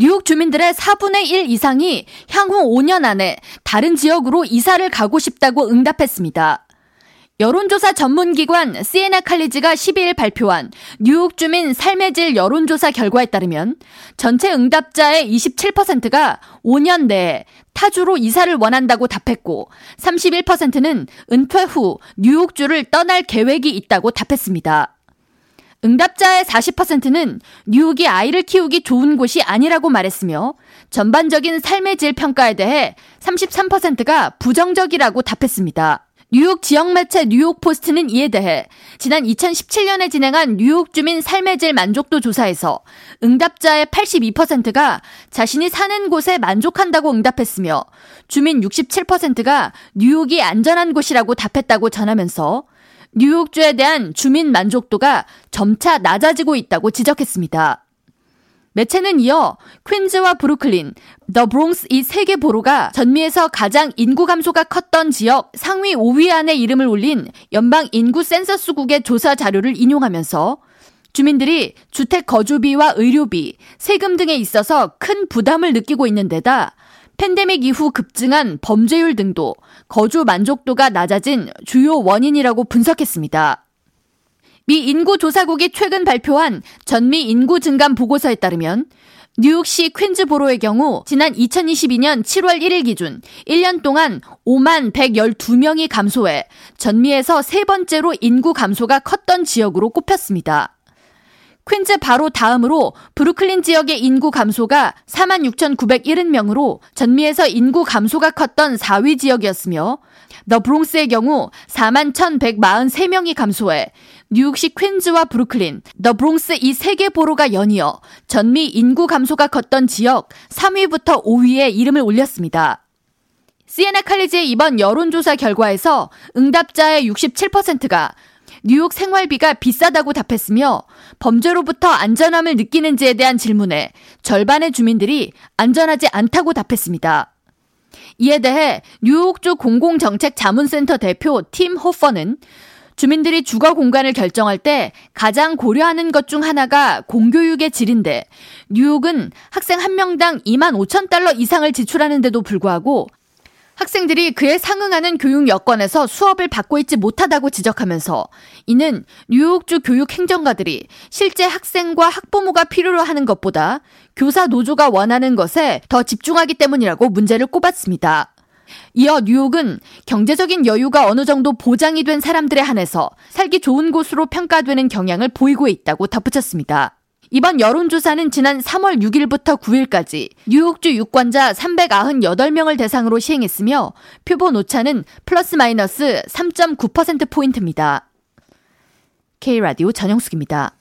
뉴욕 주민들의 4분의 1 이상이 향후 5년 안에 다른 지역으로 이사를 가고 싶다고 응답했습니다. 여론조사 전문기관 시에나 칼리지가 12일 발표한 뉴욕 주민 삶의 질 여론조사 결과에 따르면 전체 응답자의 27%가 5년 내에 타주로 이사를 원한다고 답했고 31%는 은퇴 후 뉴욕주를 떠날 계획이 있다고 답했습니다. 응답자의 40%는 뉴욕이 아이를 키우기 좋은 곳이 아니라고 말했으며 전반적인 삶의 질 평가에 대해 33%가 부정적이라고 답했습니다. 뉴욕 지역 매체 뉴욕 포스트는 이에 대해 지난 2017년에 진행한 뉴욕 주민 삶의 질 만족도 조사에서 응답자의 82%가 자신이 사는 곳에 만족한다고 응답했으며 주민 67%가 뉴욕이 안전한 곳이라고 답했다고 전하면서 뉴욕주에 대한 주민 만족도가 점차 낮아지고 있다고 지적했습니다. 매체는 이어 퀸즈와 브루클린, 더 브롱스 이 세 개 보로가 전미에서 가장 인구 감소가 컸던 지역 상위 5위 안에 이름을 올린 연방 인구 센서스국의 조사 자료를 인용하면서 주민들이 주택 거주비와 의료비, 세금 등에 있어서 큰 부담을 느끼고 있는 데다 팬데믹 이후 급증한 범죄율 등도 거주 만족도가 낮아진 주요 원인이라고 분석했습니다. 미 인구조사국이 최근 발표한 전미 인구 증감 보고서에 따르면 뉴욕시 퀸즈보로의 경우 지난 2022년 7월 1일 기준 1년 동안 5만 112명이 감소해 전미에서 세 번째로 인구 감소가 컸던 지역으로 꼽혔습니다. 퀸즈 바로 다음으로 브루클린 지역의 인구 감소가 46,970명으로 전미에서 인구 감소가 컸던 4위 지역이었으며 더 브롱스의 경우 41,143명이 감소해 뉴욕시 퀸즈와 브루클린, 더 브롱스 이 세 개 보로가 연이어 전미 인구 감소가 컸던 지역 3위부터 5위에 이름을 올렸습니다. 시에나 칼리지의 이번 여론조사 결과에서 응답자의 67%가 뉴욕 생활비가 비싸다고 답했으며 범죄로부터 안전함을 느끼는지에 대한 질문에 절반의 주민들이 안전하지 않다고 답했습니다. 이에 대해 뉴욕주 공공정책 자문센터 대표 팀 호퍼는 주민들이 주거 공간을 결정할 때 가장 고려하는 것 중 하나가 공교육의 질인데 뉴욕은 학생 한 명당 2만 5천 달러 이상을 지출하는데도 불구하고 학생들이 그에 상응하는 교육 여건에서 수업을 받고 있지 못하다고 지적하면서 이는 뉴욕주 교육 행정가들이 실제 학생과 학부모가 필요로 하는 것보다 교사 노조가 원하는 것에 더 집중하기 때문이라고 문제를 꼽았습니다. 이어 뉴욕은 경제적인 여유가 어느 정도 보장이 된 사람들에 한해서 살기 좋은 곳으로 평가되는 경향을 보이고 있다고 덧붙였습니다. 이번 여론조사는 지난 3월 6일부터 9일까지 뉴욕주 유권자 398명을 대상으로 시행했으며 표본 오차는 플러스 마이너스 3.9%포인트입니다. K라디오 전영숙입니다.